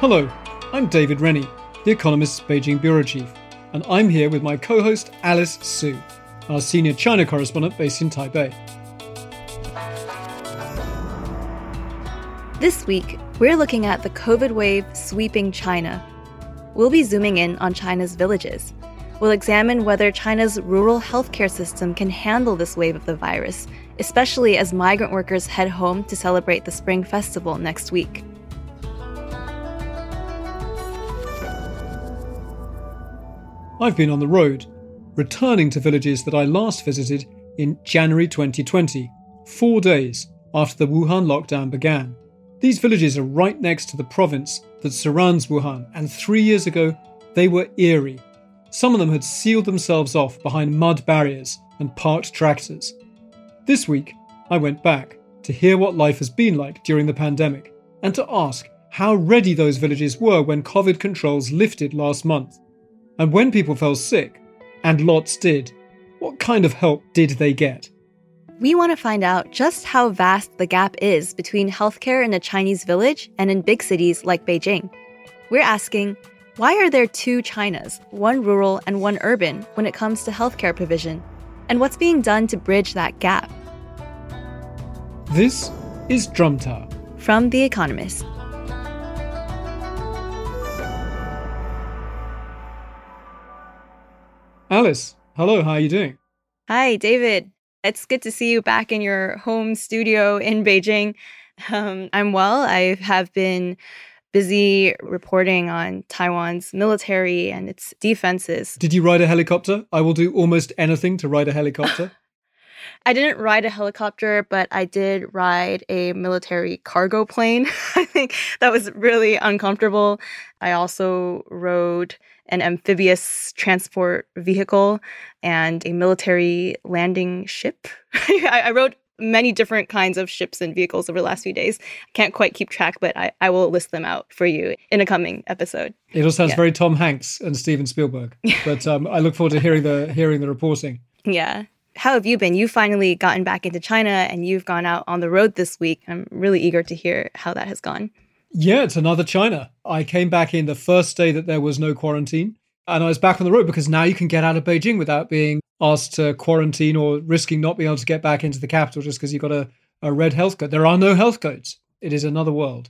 Hello, I'm David Rennie, The Economist's Beijing Bureau Chief, and I'm here with my co host Alice Su, our senior China correspondent based in Taipei. This week, we're looking at the COVID wave sweeping China. We'll be zooming in on China's villages. We'll examine whether China's rural healthcare system can handle this wave of the virus, especially as migrant workers head home to celebrate the Spring Festival next week. I've been on the road, returning to villages that I last visited in January 2020, four days after the Wuhan lockdown began. These villages are right next to the province that surrounds Wuhan, and three years ago they were eerie. Some of them had sealed themselves off behind mud barriers and parked tractors. This week, I went back to hear what life has been like during the pandemic and to ask how ready those villages were when COVID controls lifted last month. And when people fell sick, and lots did, what kind of help did they get? We want to find out just how vast the gap is between healthcare in a Chinese village and in big cities like Beijing. We're asking, why are there two Chinas, one rural and one urban, when it comes to healthcare provision? And what's being done to bridge that gap? This is Drum Tower. From The Economist. Alice, hello, how are you doing? Hi, David. It's good to see you back in your home studio in Beijing. Um, I'm well. I have been busy reporting on Taiwan's military and its defenses. Did you ride a helicopter? I will do almost anything to ride a helicopter. I didn't ride a helicopter, but I did ride a military cargo plane. I think that was really uncomfortable. I also rode an amphibious transport vehicle and a military landing ship. I, I rode many different kinds of ships and vehicles over the last few days. I can't quite keep track, but I, I will list them out for you in a coming episode. It all sounds yeah. very Tom Hanks and Steven Spielberg. but um, I look forward to hearing the hearing the reporting. Yeah how have you been? You've finally gotten back into China and you've gone out on the road this week. I'm really eager to hear how that has gone. Yeah, it's another China. I came back in the first day that there was no quarantine. And I was back on the road because now you can get out of Beijing without being asked to quarantine or risking not being able to get back into the capital just because you've got a, a red health code. There are no health codes. It is another world.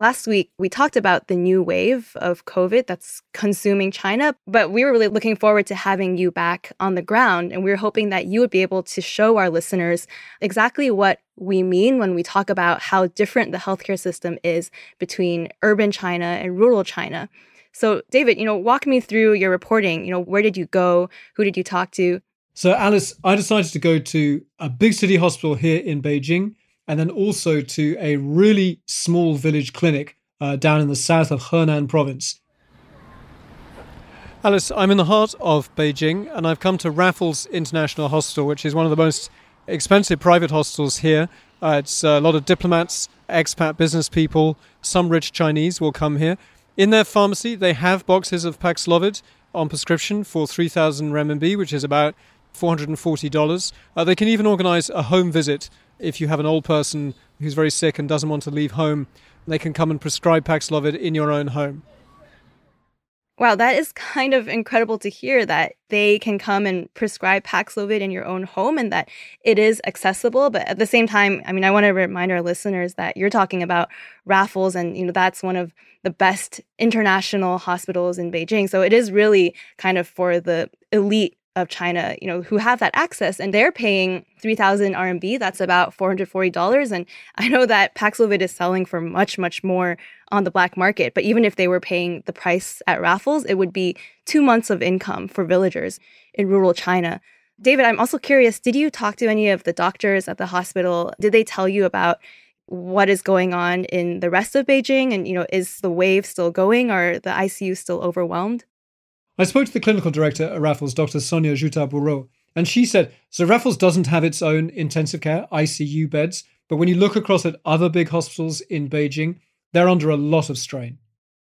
Last week, we talked about the new wave of COVID that's consuming China, but we were really looking forward to having you back on the ground. And we were hoping that you would be able to show our listeners exactly what we mean when we talk about how different the healthcare system is between urban China and rural China. So, David, you know, walk me through your reporting. You know, where did you go? Who did you talk to? So, Alice, I decided to go to a big city hospital here in Beijing and then also to a really small village clinic uh, down in the south of Henan province. Alice, I'm in the heart of Beijing and I've come to Raffles International Hospital, which is one of the most expensive private hospitals here. Uh, it's a lot of diplomats, expat business people, some rich Chinese will come here. In their pharmacy, they have boxes of Paxlovid on prescription for 3,000 renminbi, which is about $440. Uh, they can even organize a home visit if you have an old person who's very sick and doesn't want to leave home, they can come and prescribe Paxlovid in your own home. Wow, that is kind of incredible to hear that they can come and prescribe Paxlovid in your own home and that it is accessible. But at the same time, I mean, I want to remind our listeners that you're talking about Raffles, and you know that's one of the best international hospitals in Beijing. So it is really kind of for the elite of China, you know, who have that access and they're paying 3000 RMB, that's about $440 and I know that Paxlovid is selling for much much more on the black market. But even if they were paying the price at Raffles, it would be two months of income for villagers in rural China. David, I'm also curious did you talk to any of the doctors at the hospital? Did they tell you about what is going on in the rest of Beijing? And, you know, is the wave still going or the ICU still overwhelmed? I spoke to the clinical director at Raffles, Dr. Sonia Juta and she said so Raffles doesn't have its own intensive care ICU beds, but when you look across at other big hospitals in Beijing, they're under a lot of strain.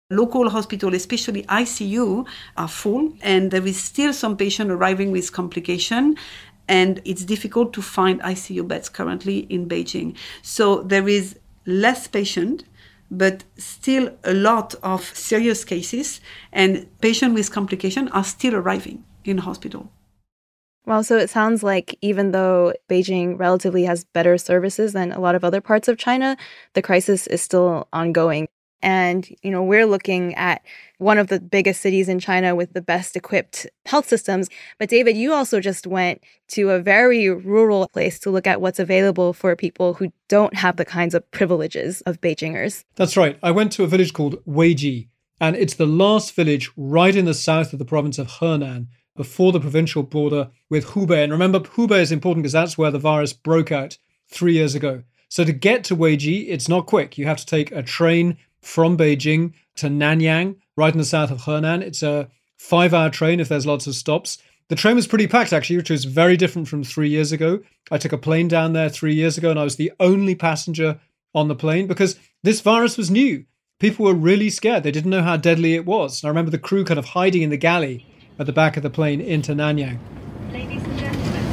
Local hospitals, especially ICU, are full, and there is still some patient arriving with complication and it's difficult to find ICU beds currently in Beijing. So there is less patient, but still a lot of serious cases, and patients with complication are still arriving in hospital. Well, so it sounds like even though Beijing relatively has better services than a lot of other parts of China, the crisis is still ongoing. And, you know, we're looking at one of the biggest cities in China with the best equipped health systems. But, David, you also just went to a very rural place to look at what's available for people who don't have the kinds of privileges of Beijingers. That's right. I went to a village called Weiji, and it's the last village right in the south of the province of Henan before the provincial border with Hubei. And remember, Hubei is important because that's where the virus broke out three years ago. So to get to Weiji, it's not quick. You have to take a train from Beijing to Nanyang, right in the south of Henan. It's a five hour train if there's lots of stops. The train was pretty packed actually, which was very different from three years ago. I took a plane down there three years ago and I was the only passenger on the plane because this virus was new. People were really scared. They didn't know how deadly it was. And I remember the crew kind of hiding in the galley at the back of the plane into Nanyang. Ladies and gentlemen,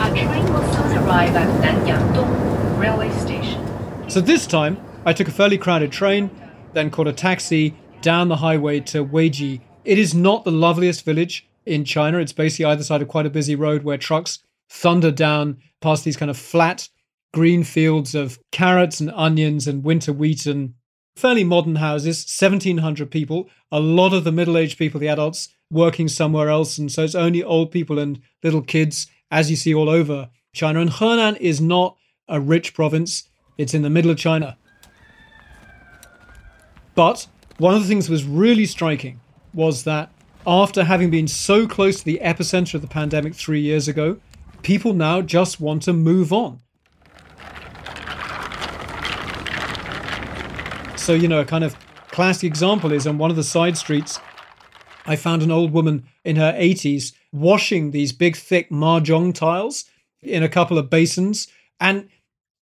our train will soon arrive at Nanyang Dong railway station. So this time, I took a fairly crowded train, then caught a taxi down the highway to Weiji. It is not the loveliest village in China. It's basically either side of quite a busy road where trucks thunder down past these kind of flat green fields of carrots and onions and winter wheat and fairly modern houses, 1,700 people, a lot of the middle aged people, the adults, working somewhere else. And so it's only old people and little kids, as you see all over China. And Henan is not a rich province, it's in the middle of China. But one of the things that was really striking was that after having been so close to the epicenter of the pandemic three years ago, people now just want to move on. So, you know, a kind of classic example is on one of the side streets, I found an old woman in her 80s washing these big, thick mahjong tiles in a couple of basins. And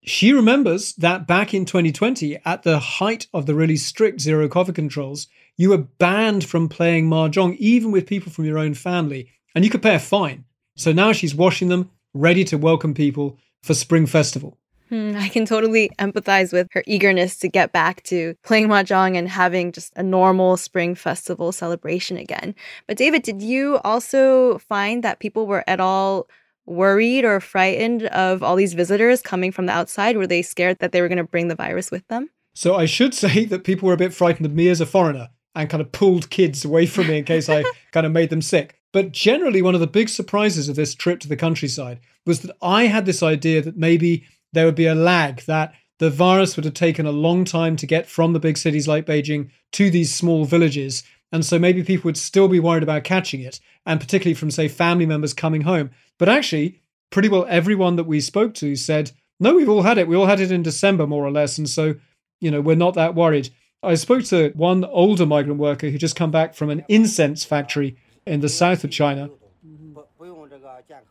she remembers that back in 2020, at the height of the really strict zero COVID controls, you were banned from playing mahjong, even with people from your own family, and you could pay a fine. So now she's washing them, ready to welcome people for Spring Festival. Hmm, I can totally empathize with her eagerness to get back to playing mahjong and having just a normal spring festival celebration again. But David, did you also find that people were at all worried or frightened of all these visitors coming from the outside? Were they scared that they were going to bring the virus with them? So I should say that people were a bit frightened of me as a foreigner and kind of pulled kids away from me in case I kind of made them sick. But generally, one of the big surprises of this trip to the countryside was that I had this idea that maybe there would be a lag that the virus would have taken a long time to get from the big cities like Beijing to these small villages. And so maybe people would still be worried about catching it, and particularly from, say, family members coming home. But actually, pretty well everyone that we spoke to said, no, we've all had it. We all had it in December, more or less. And so, you know, we're not that worried. I spoke to one older migrant worker who just come back from an incense factory in the south of China.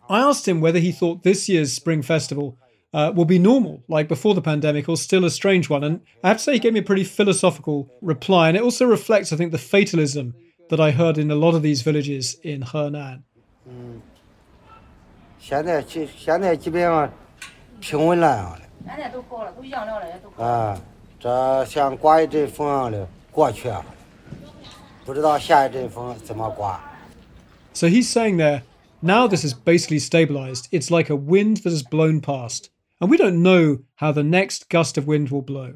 I asked him whether he thought this year's Spring Festival uh, will be normal, like before the pandemic, or still a strange one. And I have to say, he gave me a pretty philosophical reply. And it also reflects, I think, the fatalism that I heard in a lot of these villages in Henan. Mm. 现在基现在基本上平稳了现在都好了，都养了了，都好了。啊，这像刮一阵风的过去，不知道下一阵风怎么刮。So he's saying there, now this is basically stabilized. It's like a wind that has blown past and we don't know how the next gust of wind will blow.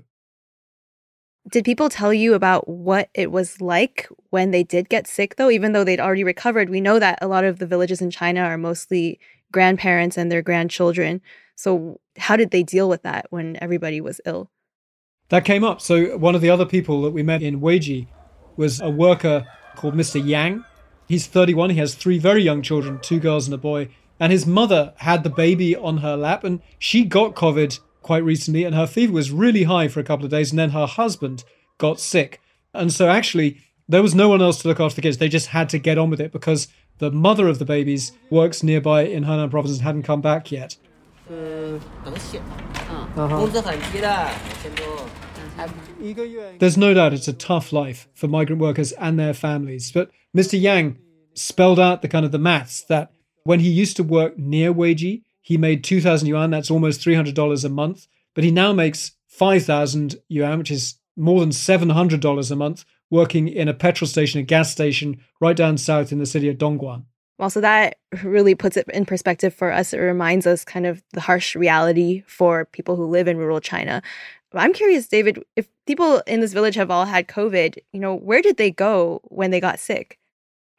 Did people tell you about what it was like when they did get sick, though? Even though they'd already recovered, we know that a lot of the villages in China are mostly grandparents and their grandchildren. So, how did they deal with that when everybody was ill? That came up. So one of the other people that we met in Weiji was a worker called Mr. Yang. He's 31. He has three very young children, two girls and a boy. And his mother had the baby on her lap, and she got COVID quite recently, and her fever was really high for a couple of days. And then her husband got sick. And so actually, there was no one else to look after the kids. They just had to get on with it because the mother of the babies works nearby in Henan province and hadn't come back yet. There's no doubt it's a tough life for migrant workers and their families. But Mr. Yang spelled out the kind of the maths that when he used to work near Weiji, he made 2,000 yuan, that's almost $300 a month. But he now makes 5,000 yuan, which is more than $700 a month, working in a petrol station, a gas station right down south in the city of Dongguan. Well, so that really puts it in perspective for us. It reminds us kind of the harsh reality for people who live in rural China. I'm curious, David, if people in this village have all had COVID, you know, where did they go when they got sick?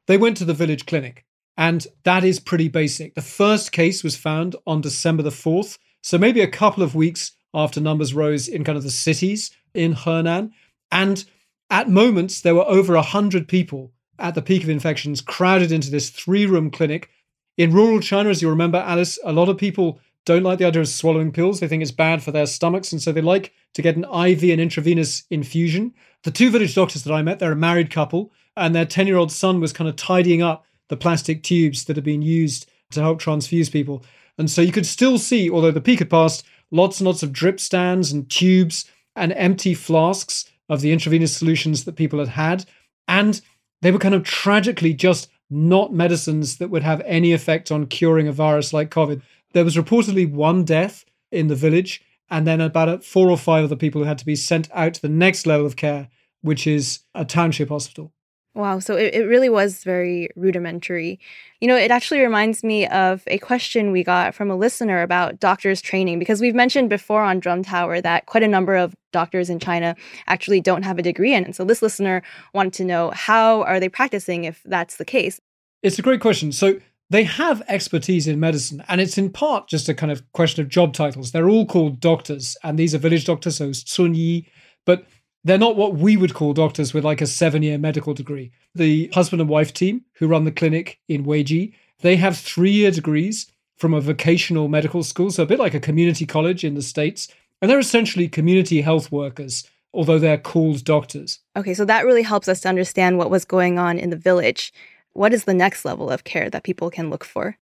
They went to the village clinic, and that is pretty basic. The first case was found on December the 4th, so maybe a couple of weeks after numbers rose in kind of the cities in Henan. And at moments, there were over 100 people at the peak of infections crowded into this three room clinic. In rural China, as you remember, Alice, a lot of people don't like the idea of swallowing pills. They think it's bad for their stomachs, and so they like to get an IV and intravenous infusion. The two village doctors that I met, they're a married couple, and their 10 year old son was kind of tidying up the plastic tubes that had been used to help transfuse people. And so you could still see, although the peak had passed, lots and lots of drip stands and tubes and empty flasks of the intravenous solutions that people had had. And they were kind of tragically just not medicines that would have any effect on curing a virus like COVID. There was reportedly one death in the village, and then about four or five other people who had to be sent out to the next level of care, which is a township hospital. Wow. So it, it really was very rudimentary. You know, it actually reminds me of a question we got from a listener about doctors' training, because we've mentioned before on Drum Tower that quite a number of doctors in China actually don't have a degree in. And so this listener wanted to know how are they practicing if that's the case? It's a great question. So they have expertise in medicine, and it's in part just a kind of question of job titles. They're all called doctors, and these are village doctors, so Sun Yi. But they're not what we would call doctors with like a seven year medical degree. The husband and wife team who run the clinic in Weiji, they have three year degrees from a vocational medical school, so a bit like a community college in the States. And they're essentially community health workers, although they're called doctors. Okay, so that really helps us to understand what was going on in the village. What is the next level of care that people can look for?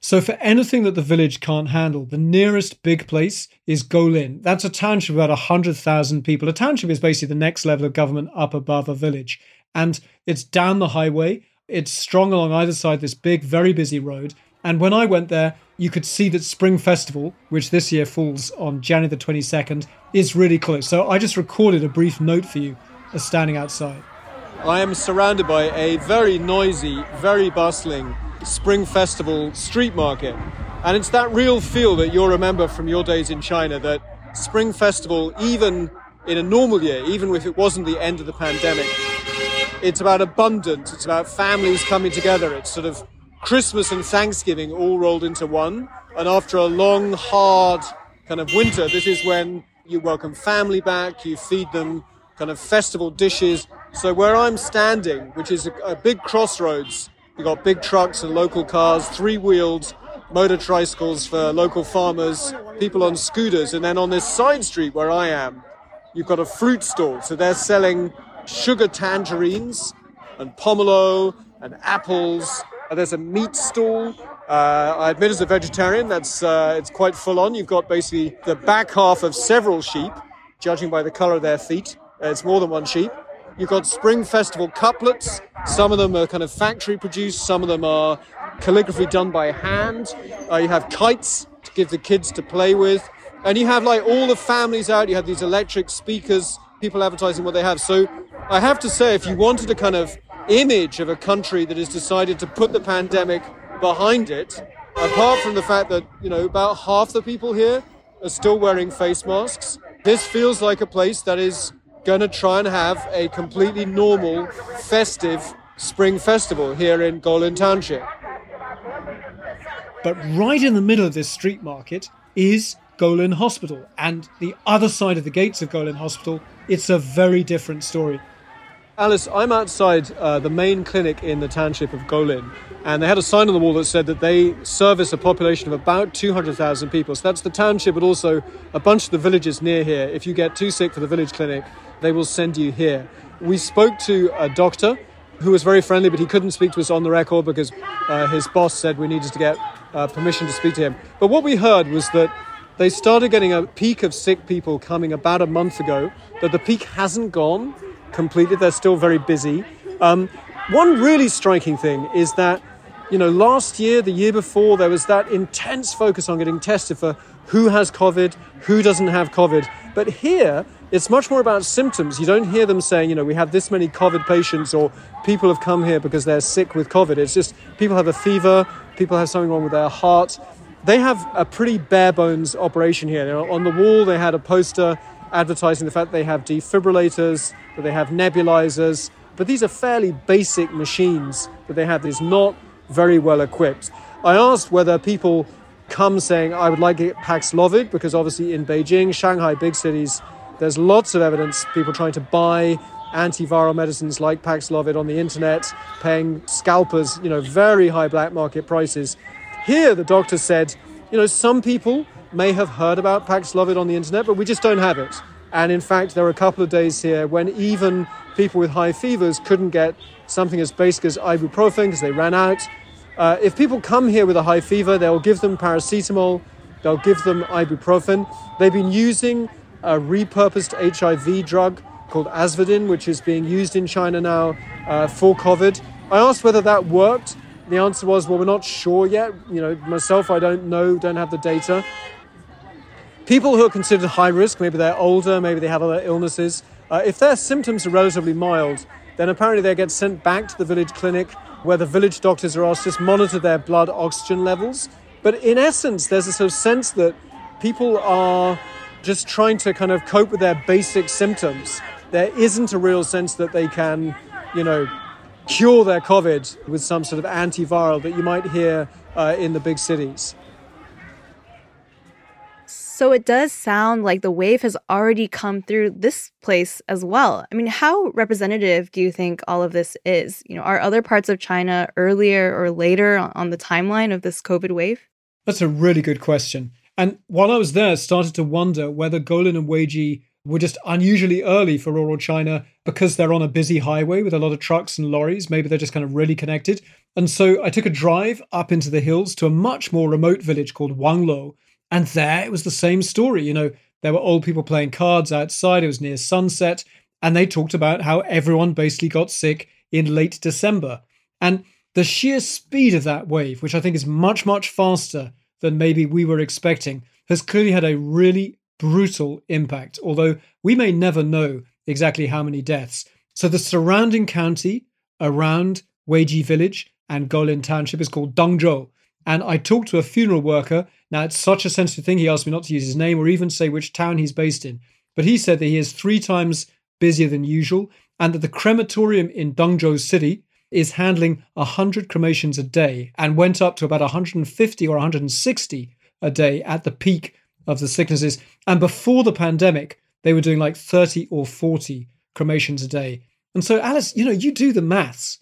So, for anything that the village can't handle, the nearest big place is Goulin. That's a township of about 100,000 people. A township is basically the next level of government up above a village. And it's down the highway, it's strong along either side this big, very busy road. And when I went there, you could see that Spring Festival, which this year falls on January the 22nd, is really close. So, I just recorded a brief note for you as standing outside. I am surrounded by a very noisy, very bustling Spring Festival street market. And it's that real feel that you'll remember from your days in China that Spring Festival, even in a normal year, even if it wasn't the end of the pandemic, it's about abundance, it's about families coming together, it's sort of Christmas and Thanksgiving all rolled into one. And after a long, hard kind of winter, this is when you welcome family back, you feed them kind of festival dishes. So where I'm standing, which is a, a big crossroads You've got big trucks and local cars, three wheeled motor tricycles for local farmers, people on scooters. And then on this side street where I am, you've got a fruit stall. So they're selling sugar tangerines and pomelo and apples. And there's a meat stall. Uh, I admit, as a vegetarian, that's uh, it's quite full on. You've got basically the back half of several sheep, judging by the color of their feet. Uh, it's more than one sheep. You've got Spring Festival couplets. Some of them are kind of factory produced, some of them are calligraphy done by hand. Uh, you have kites to give the kids to play with. And you have like all the families out, you have these electric speakers, people advertising what they have. So I have to say, if you wanted a kind of image of a country that has decided to put the pandemic behind it, apart from the fact that, you know, about half the people here are still wearing face masks, this feels like a place that is going to try and have a completely normal, festive spring festival here in Goulin Township. But right in the middle of this street market is Goulin Hospital. And the other side of the gates of Goulin Hospital, it's a very different story. Alice, I'm outside uh, the main clinic in the township of Goulin, and they had a sign on the wall that said that they service a population of about 200,000 people. So that's the township, but also a bunch of the villages near here. If you get too sick for the village clinic, they will send you here. We spoke to a doctor who was very friendly, but he couldn't speak to us on the record because uh, his boss said we needed to get uh, permission to speak to him. But what we heard was that they started getting a peak of sick people coming about a month ago, that the peak hasn't gone completed. They're still very busy. Um, one really striking thing is that, you know, last year, the year before, there was that intense focus on getting tested for who has COVID, who doesn't have COVID. But here, it's much more about symptoms. You don't hear them saying, you know, we have this many COVID patients or people have come here because they're sick with COVID. It's just people have a fever, people have something wrong with their heart. They have a pretty bare bones operation here. On the wall, they had a poster advertising the fact they have defibrillators, that they have nebulizers, but these are fairly basic machines that they have. It's not very well equipped. I asked whether people come saying, I would like get Paxlovid, because obviously in Beijing, Shanghai, big cities, there's lots of evidence people trying to buy antiviral medicines like Paxlovid on the internet, paying scalpers, you know, very high black market prices. Here, the doctor said, you know, some people may have heard about Paxlovid on the internet, but we just don't have it. And in fact, there were a couple of days here when even people with high fevers couldn't get something as basic as ibuprofen because they ran out. Uh, if people come here with a high fever, they'll give them paracetamol, they'll give them ibuprofen. They've been using a repurposed HIV drug called Azvudine, which is being used in China now uh, for COVID. I asked whether that worked. The answer was, well, we're not sure yet. You know, myself, I don't know, don't have the data. People who are considered high risk, maybe they're older, maybe they have other illnesses, uh, if their symptoms are relatively mild, then apparently they get sent back to the village clinic where the village doctors are asked to monitor their blood oxygen levels. But in essence, there's a sort of sense that people are just trying to kind of cope with their basic symptoms. There isn't a real sense that they can, you know, cure their COVID with some sort of antiviral that you might hear uh, in the big cities. So it does sound like the wave has already come through this place as well. I mean, how representative do you think all of this is? You know, are other parts of China earlier or later on the timeline of this COVID wave? That's a really good question. And while I was there, I started to wonder whether Goulin and Weiji were just unusually early for rural China because they're on a busy highway with a lot of trucks and lorries. Maybe they're just kind of really connected. And so I took a drive up into the hills to a much more remote village called Wanglo, and there it was the same story. You know, there were old people playing cards outside, it was near sunset, and they talked about how everyone basically got sick in late December. And the sheer speed of that wave, which I think is much, much faster than maybe we were expecting, has clearly had a really brutal impact, although we may never know exactly how many deaths. So the surrounding county around Weiji village and Goulin township is called Dengzhou. And I talked to a funeral worker now, it's such a sensitive thing. He asked me not to use his name or even say which town he's based in. But he said that he is three times busier than usual and that the crematorium in Dengzhou City is handling 100 cremations a day and went up to about 150 or 160 a day at the peak of the sicknesses. And before the pandemic, they were doing like 30 or 40 cremations a day. And so, Alice, you know, you do the maths.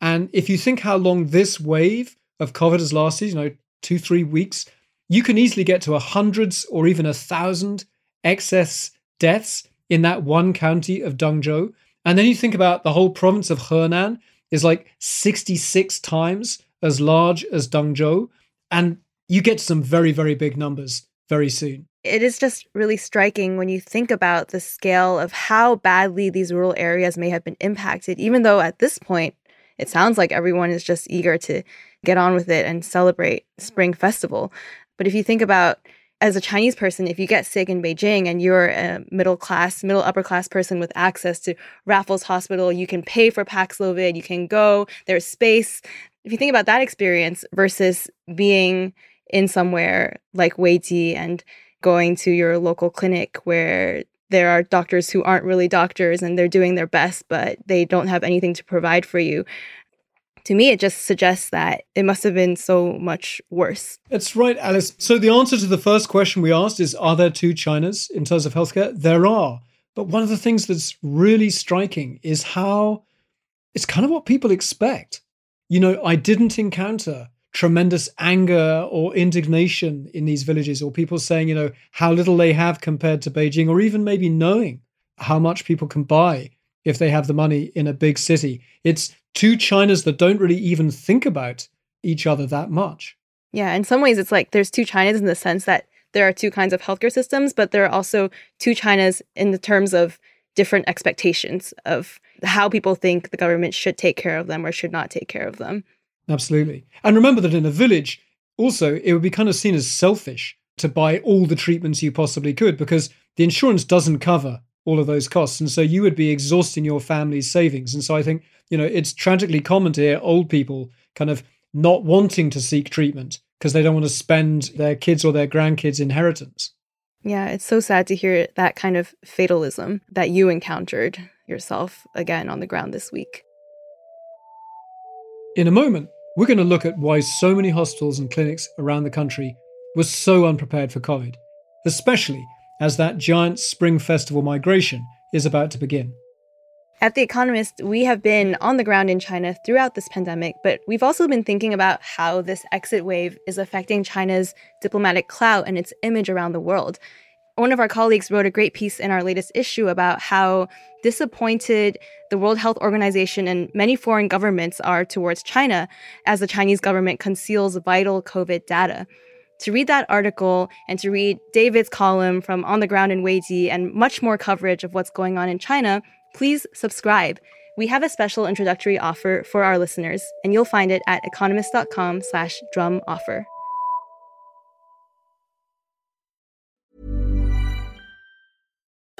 And if you think how long this wave of COVID has lasted, you know, two, three weeks, you can easily get to a hundreds or even a thousand excess deaths in that one county of Dengzhou. And then you think about the whole province of Henan is like 66 times as large as Dengzhou. And you get some very, very big numbers very soon. It is just really striking when you think about the scale of how badly these rural areas may have been impacted, even though at this point, it sounds like everyone is just eager to get on with it and celebrate Spring Festival. But if you think about as a Chinese person, if you get sick in Beijing and you're a middle class, middle upper class person with access to Raffles Hospital, you can pay for Paxlovid, you can go, there's space. If you think about that experience versus being in somewhere like Weiji and going to your local clinic where there are doctors who aren't really doctors and they're doing their best, but they don't have anything to provide for you. To me, it just suggests that it must have been so much worse. That's right, Alice. So the answer to the first question we asked is Are there two Chinas in terms of healthcare? There are. But one of the things that's really striking is how it's kind of what people expect. You know, I didn't encounter tremendous anger or indignation in these villages, or people saying, you know, how little they have compared to Beijing, or even maybe knowing how much people can buy if they have the money in a big city. It's two Chinas that don't really even think about each other that much. Yeah, in some ways, it's like there's two Chinas in the sense that there are two kinds of healthcare systems, but there are also two Chinas in the terms of different expectations of how people think the government should take care of them or should not take care of them. Absolutely. And remember that in a village, also, it would be kind of seen as selfish to buy all the treatments you possibly could because the insurance doesn't cover all of those costs. And so you would be exhausting your family's savings. And so I think, you know, it's tragically common to hear old people kind of not wanting to seek treatment because they don't want to spend their kids or their grandkids' inheritance. Yeah, it's so sad to hear that kind of fatalism that you encountered yourself again on the ground this week. In a moment, we're going to look at why so many hospitals and clinics around the country were so unprepared for COVID, especially as that giant spring festival migration is about to begin. At The Economist, we have been on the ground in China throughout this pandemic, but we've also been thinking about how this exit wave is affecting China's diplomatic clout and its image around the world. One of our colleagues wrote a great piece in our latest issue about how disappointed the World Health Organization and many foreign governments are towards China as the Chinese government conceals vital COVID data. To read that article and to read David's column from On the Ground in Weiji and much more coverage of what's going on in China, please subscribe. We have a special introductory offer for our listeners, and you'll find it at economist.com slash drum offer.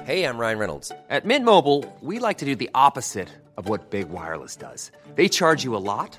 Hey, I'm Ryan Reynolds. At Mint Mobile, we like to do the opposite of what Big Wireless does. They charge you a lot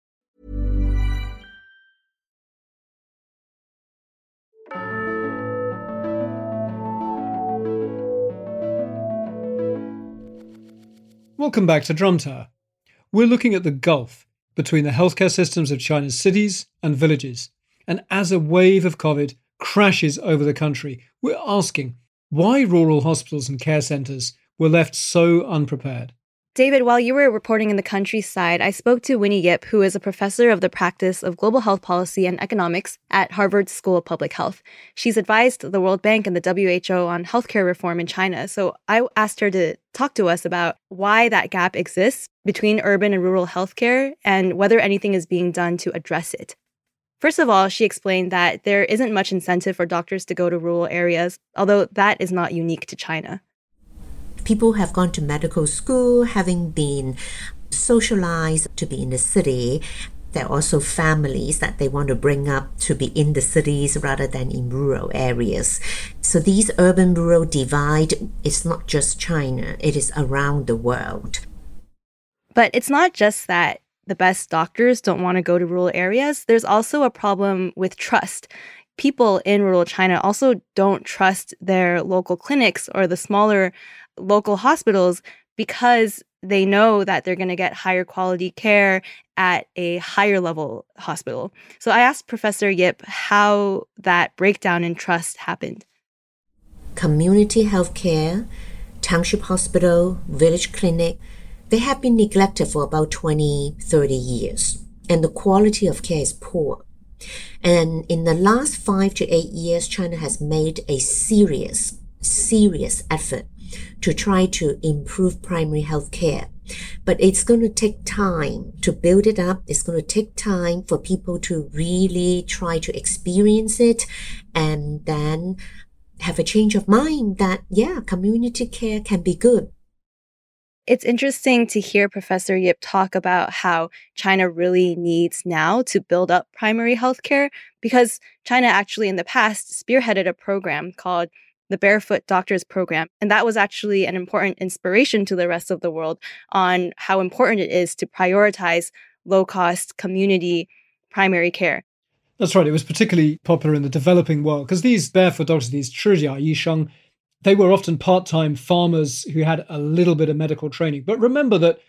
Welcome back to Drum Tower. We're looking at the gulf between the healthcare systems of China's cities and villages. And as a wave of COVID crashes over the country, we're asking why rural hospitals and care centres were left so unprepared. David, while you were reporting in the countryside, I spoke to Winnie Yip, who is a professor of the practice of global health policy and economics at Harvard School of Public Health. She's advised the World Bank and the WHO on healthcare reform in China. So I asked her to talk to us about why that gap exists between urban and rural healthcare and whether anything is being done to address it. First of all, she explained that there isn't much incentive for doctors to go to rural areas, although that is not unique to China people have gone to medical school, having been socialized to be in the city. There are also families that they want to bring up to be in the cities rather than in rural areas. So these urban rural divide is not just China, it is around the world. But it's not just that the best doctors don't want to go to rural areas. There's also a problem with trust people in rural China also don't trust their local clinics or the smaller local hospitals because they know that they're going to get higher quality care at a higher level hospital. So I asked Professor Yip how that breakdown in trust happened. Community healthcare, township hospital, village clinic, they have been neglected for about 20, 30 years, and the quality of care is poor. And in the last five to eight years, China has made a serious, serious effort to try to improve primary health care. But it's going to take time to build it up. It's going to take time for people to really try to experience it and then have a change of mind that, yeah, community care can be good. It's interesting to hear Professor Yip talk about how China really needs now to build up primary healthcare because China actually in the past spearheaded a program called the Barefoot Doctors Program. And that was actually an important inspiration to the rest of the world on how important it is to prioritize low cost community primary care. That's right. It was particularly popular in the developing world because these barefoot doctors, these Chijiao Yisheng, they were often part time farmers who had a little bit of medical training. But remember that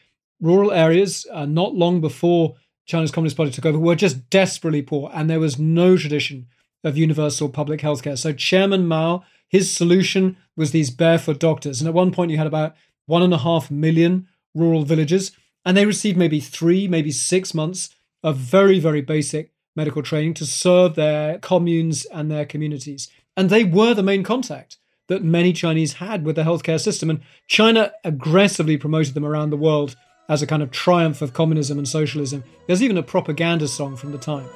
rural areas, uh, not long before China's Communist Party took over, were just desperately poor, and there was no tradition of universal public healthcare. So Chairman Mao his solution was these barefoot doctors. And at one point, you had about one and a half million rural villages, and they received maybe three, maybe six months of very, very basic medical training to serve their communes and their communities. And they were the main contact that many Chinese had with the healthcare system. And China aggressively promoted them around the world as a kind of triumph of communism and socialism. There's even a propaganda song from the time.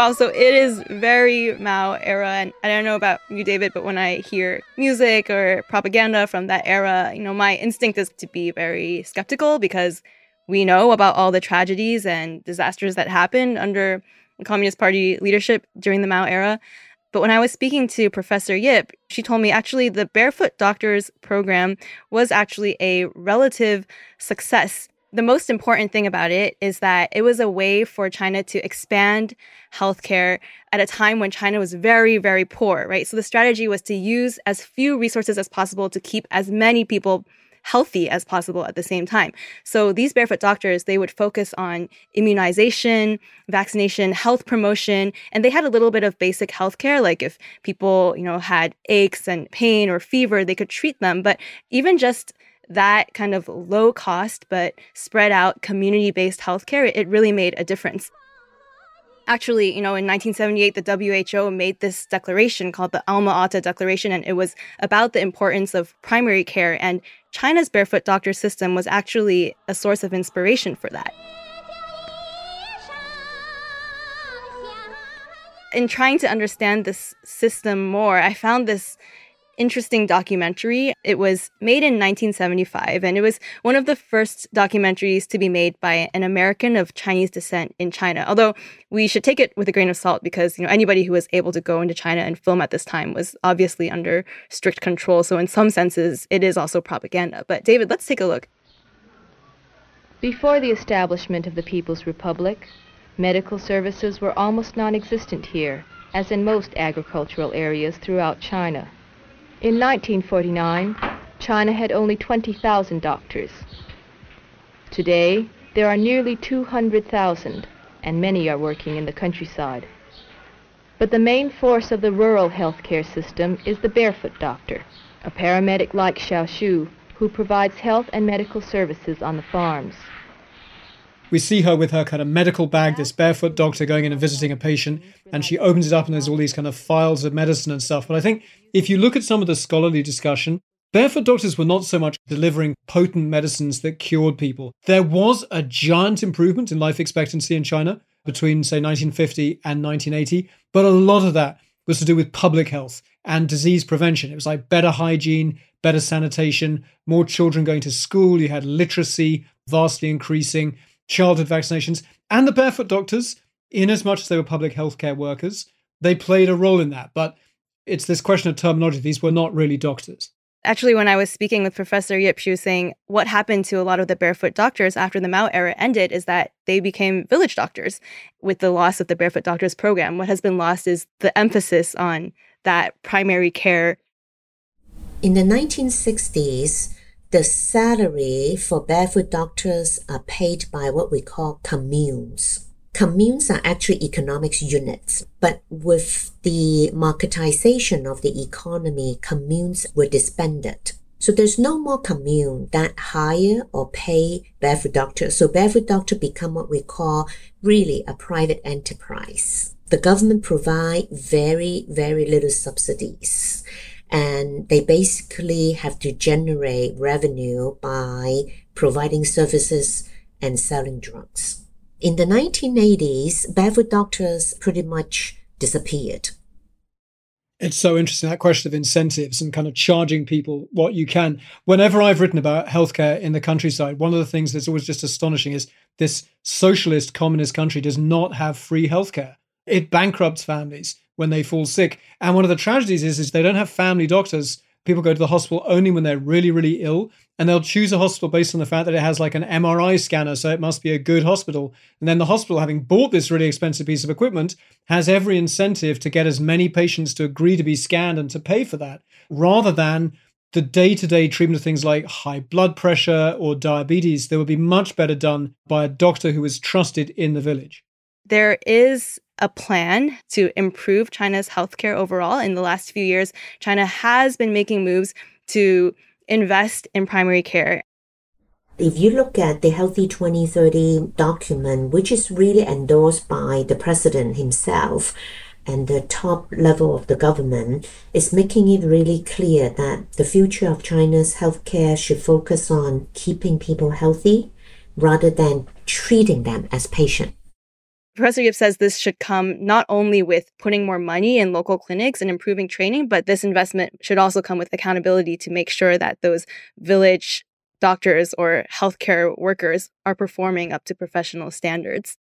Wow, so it is very Mao era. And I don't know about you, David, but when I hear music or propaganda from that era, you know, my instinct is to be very skeptical because we know about all the tragedies and disasters that happened under Communist Party leadership during the Mao era. But when I was speaking to Professor Yip, she told me actually the Barefoot Doctors program was actually a relative success the most important thing about it is that it was a way for China to expand healthcare at a time when China was very, very poor, right? So the strategy was to use as few resources as possible to keep as many people healthy as possible at the same time. So these barefoot doctors, they would focus on immunization, vaccination, health promotion, and they had a little bit of basic healthcare. Like if people, you know, had aches and pain or fever, they could treat them. But even just that kind of low cost but spread out community based healthcare, it really made a difference. Actually, you know, in 1978, the WHO made this declaration called the Alma Ata Declaration, and it was about the importance of primary care. And China's barefoot doctor system was actually a source of inspiration for that. In trying to understand this system more, I found this interesting documentary. It was made in 1975, and it was one of the first documentaries to be made by an American of Chinese descent in China. Although we should take it with a grain of salt because you know anybody who was able to go into China and film at this time was obviously under strict control. So in some senses, it is also propaganda. But David, let's take a look. Before the establishment of the People's Republic, medical services were almost non existent here, as in most agricultural areas throughout China. In 1949, China had only 20,000 doctors. Today, there are nearly 200,000, and many are working in the countryside. But the main force of the rural healthcare system is the barefoot doctor, a paramedic like Xiao Shu, who provides health and medical services on the farms. We see her with her kind of medical bag, this barefoot doctor going in and visiting a patient, and she opens it up and there's all these kind of files of medicine and stuff. But I think if you look at some of the scholarly discussion, barefoot doctors were not so much delivering potent medicines that cured people. There was a giant improvement in life expectancy in China between, say, 1950 and 1980, but a lot of that was to do with public health and disease prevention. It was like better hygiene, better sanitation, more children going to school, you had literacy vastly increasing childhood vaccinations, and the barefoot doctors, in as much as they were public healthcare workers, they played a role in that. But it's this question of terminology. These were not really doctors. Actually, when I was speaking with Professor Yip, she was saying what happened to a lot of the barefoot doctors after the Mao era ended is that they became village doctors with the loss of the barefoot doctors program. What has been lost is the emphasis on that primary care. In the 1960s, the salary for barefoot doctors are paid by what we call communes. Communes are actually economics units, but with the marketization of the economy, communes were disbanded. So there's no more commune that hire or pay barefoot doctors. So barefoot doctor become what we call really a private enterprise. The government provide very, very little subsidies and they basically have to generate revenue by providing services and selling drugs. In the 1980s, barefoot doctors pretty much disappeared. It's so interesting that question of incentives and kind of charging people what you can. Whenever I've written about healthcare in the countryside, one of the things that's always just astonishing is this socialist communist country does not have free healthcare. It bankrupts families when they fall sick. And one of the tragedies is, is they don't have family doctors people go to the hospital only when they're really, really ill. And they'll choose a hospital based on the fact that it has like an MRI scanner, so it must be a good hospital. And then the hospital, having bought this really expensive piece of equipment, has every incentive to get as many patients to agree to be scanned and to pay for that, rather than the day to day treatment of things like high blood pressure or diabetes that would be much better done by a doctor who is trusted in the village. There is a plan to improve China's healthcare overall. In the last few years, China has been making moves to invest in primary care. If you look at the Healthy 2030 document, which is really endorsed by the president himself, and the top level of the government is making it really clear that the future of China's healthcare should focus on keeping people healthy rather than treating them as patients. Professor Yip says this should come not only with putting more money in local clinics and improving training, but this investment should also come with accountability to make sure that those village doctors or healthcare workers are performing up to professional standards.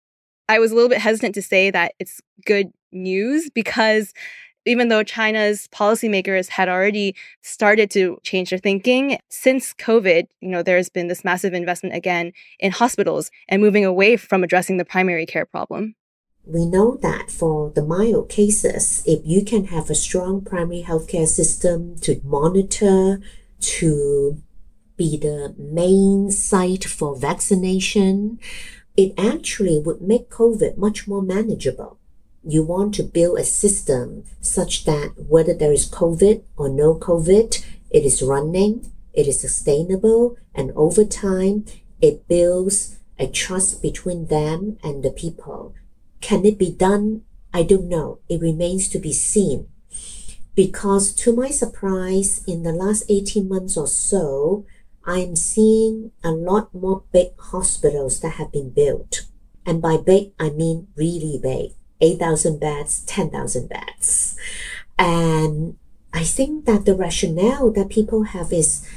I was a little bit hesitant to say that it's good news because even though China's policymakers had already started to change their thinking since COVID, you know, there's been this massive investment again in hospitals and moving away from addressing the primary care problem. We know that for the mild cases, if you can have a strong primary healthcare system to monitor, to be the main site for vaccination, it actually would make COVID much more manageable you want to build a system such that whether there is COVID or no COVID, it is running, it is sustainable, and over time, it builds a trust between them and the people. Can it be done? I don't know. It remains to be seen. Because to my surprise, in the last 18 months or so, I'm seeing a lot more big hospitals that have been built. And by big, I mean really big. 8,000 beds, 10,000 beds. And I think that the rationale that people have is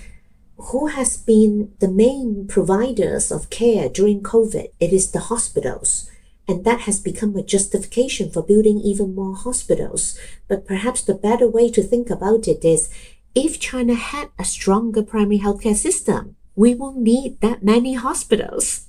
who has been the main providers of care during COVID? It is the hospitals. And that has become a justification for building even more hospitals. But perhaps the better way to think about it is if China had a stronger primary healthcare system, we won't need that many hospitals.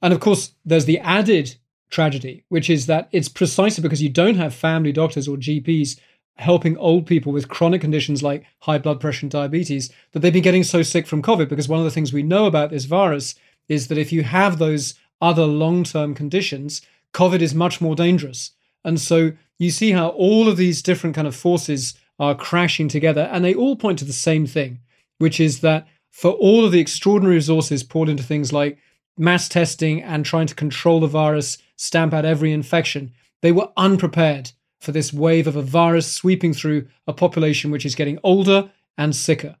And of course, there's the added tragedy, which is that it's precisely because you don't have family doctors or GPs helping old people with chronic conditions like high blood pressure and diabetes that they've been getting so sick from COVID. Because one of the things we know about this virus is that if you have those other long term conditions, COVID is much more dangerous. And so you see how all of these different kind of forces are crashing together and they all point to the same thing, which is that for all of the extraordinary resources poured into things like mass testing and trying to control the virus, stamp out every infection. They were unprepared for this wave of a virus sweeping through a population which is getting older and sicker.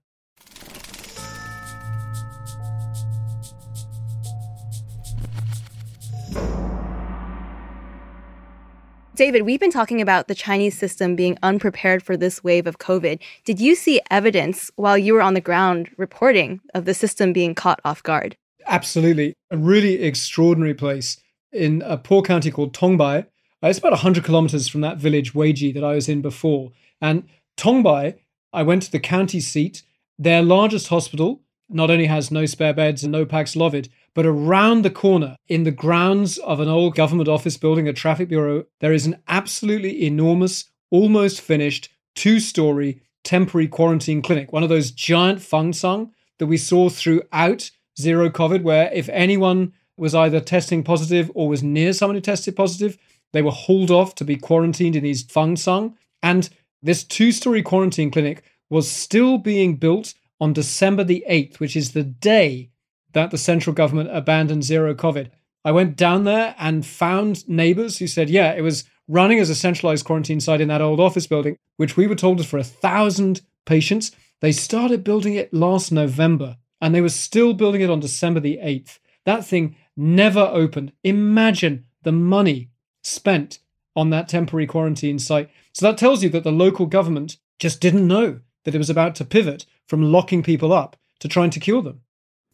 David, we've been talking about the Chinese system being unprepared for this wave of COVID. Did you see evidence while you were on the ground reporting of the system being caught off guard? Absolutely. A really extraordinary place in a poor county called Tongbai. Uh, it's about 100 kilometers from that village, Weiji, that I was in before. And Tongbai, I went to the county seat. Their largest hospital not only has no spare beds and no Paxlovid, but around the corner in the grounds of an old government office building, a traffic bureau, there is an absolutely enormous, almost finished two story temporary quarantine clinic, one of those giant fangcang that we saw throughout zero COVID, where if anyone was either testing positive or was near someone who tested positive, they were hauled off to be quarantined in these fangcang. And this two story quarantine clinic was still being built on December the 8th, which is the day that the central government abandoned zero COVID. I went down there and found neighbors who said, yeah, it was running as a centralized quarantine site in that old office building, which we were told was for a thousand patients. They started building it last November and they were still building it on December the 8th. That thing never opened. Imagine the money spent on that temporary quarantine site. So that tells you that the local government just didn't know that it was about to pivot from locking people up to trying to cure them.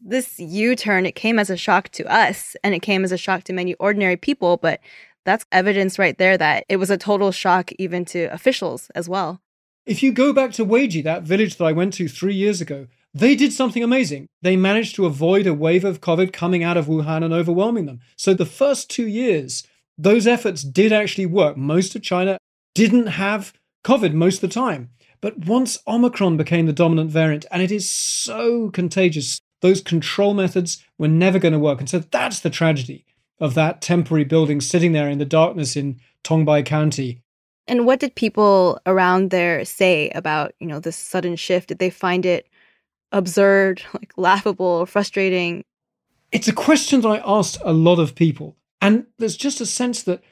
This U turn, it came as a shock to us and it came as a shock to many ordinary people, but that's evidence right there that it was a total shock even to officials as well. If you go back to Weiji, that village that I went to three years ago, they did something amazing. They managed to avoid a wave of COVID coming out of Wuhan and overwhelming them. So the first two years, those efforts did actually work. Most of China didn't have COVID most of the time. But once Omicron became the dominant variant, and it is so contagious, those control methods were never going to work. And so that's the tragedy of that temporary building sitting there in the darkness in Tongbai County. And what did people around there say about, you know, this sudden shift? Did they find it absurd, like laughable, frustrating? It's a question that I asked a lot of people. And there's just a sense that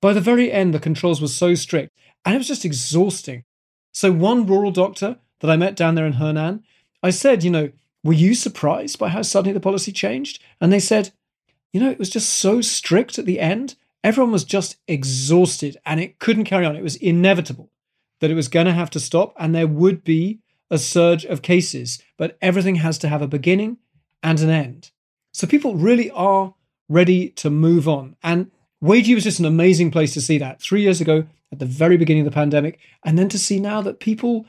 by the very end, the controls were so strict and it was just exhausting. So, one rural doctor that I met down there in Henan, I said, you know, were you surprised by how suddenly the policy changed? And they said, you know, it was just so strict at the end. Everyone was just exhausted and it couldn't carry on. It was inevitable that it was going to have to stop and there would be a surge of cases, but everything has to have a beginning and an end. So people really are ready to move on. And Weiji was just an amazing place to see that three years ago at the very beginning of the pandemic. And then to see now that people,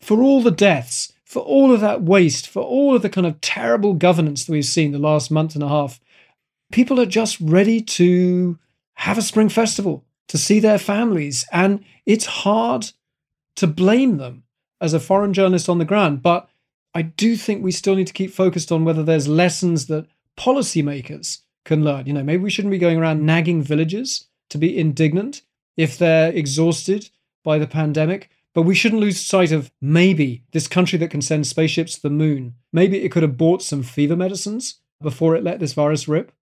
for all the deaths, for all of that waste, for all of the kind of terrible governance that we've seen the last month and a half, people are just ready to have a spring festival, to see their families. And it's hard to blame them as a foreign journalist on the ground. But I do think we still need to keep focused on whether there's lessons that policymakers can learn. You know, maybe we shouldn't be going around nagging villagers to be indignant if they're exhausted by the pandemic. But we shouldn't lose sight of maybe this country that can send spaceships to the moon. Maybe it could have bought some fever medicines before it let this virus rip.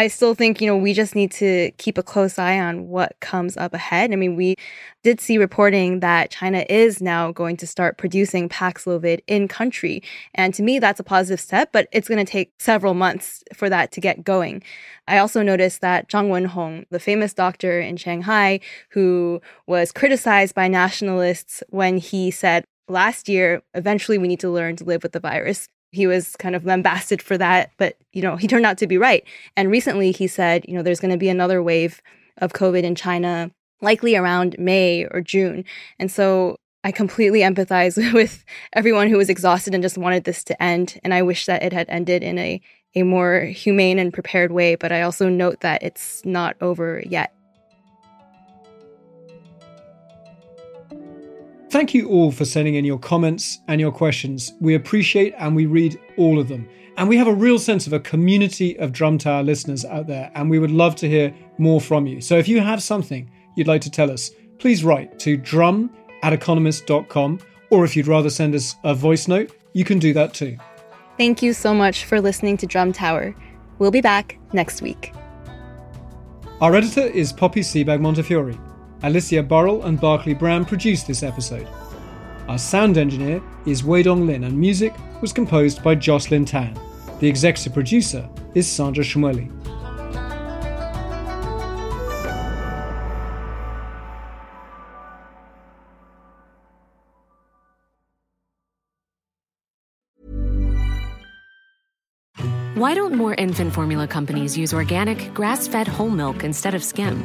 I still think, you know, we just need to keep a close eye on what comes up ahead. I mean, we did see reporting that China is now going to start producing Paxlovid in country. And to me, that's a positive step, but it's going to take several months for that to get going. I also noticed that Zhang Wenhong, the famous doctor in Shanghai who was criticized by nationalists when he said, last year, eventually we need to learn to live with the virus he was kind of lambasted for that, but you know, he turned out to be right. And recently he said, you know, there's going to be another wave of COVID in China likely around May or June. And so I completely empathize with everyone who was exhausted and just wanted this to end. And I wish that it had ended in a, a more humane and prepared way. But I also note that it's not over yet. Thank you all for sending in your comments and your questions. We appreciate and we read all of them. And we have a real sense of a community of Drum Tower listeners out there, and we would love to hear more from you. So if you have something you'd like to tell us, please write to drum at economist.com, or if you'd rather send us a voice note, you can do that too. Thank you so much for listening to Drum Tower. We'll be back next week. Our editor is Poppy Sebag Montefiore. Alicia Burrell and Barclay Brown produced this episode. Our sound engineer is Weidong Lin, and music was composed by Jocelyn Tan. The executive producer is Sandra Shmueli. Why don't more infant formula companies use organic, grass fed whole milk instead of skim?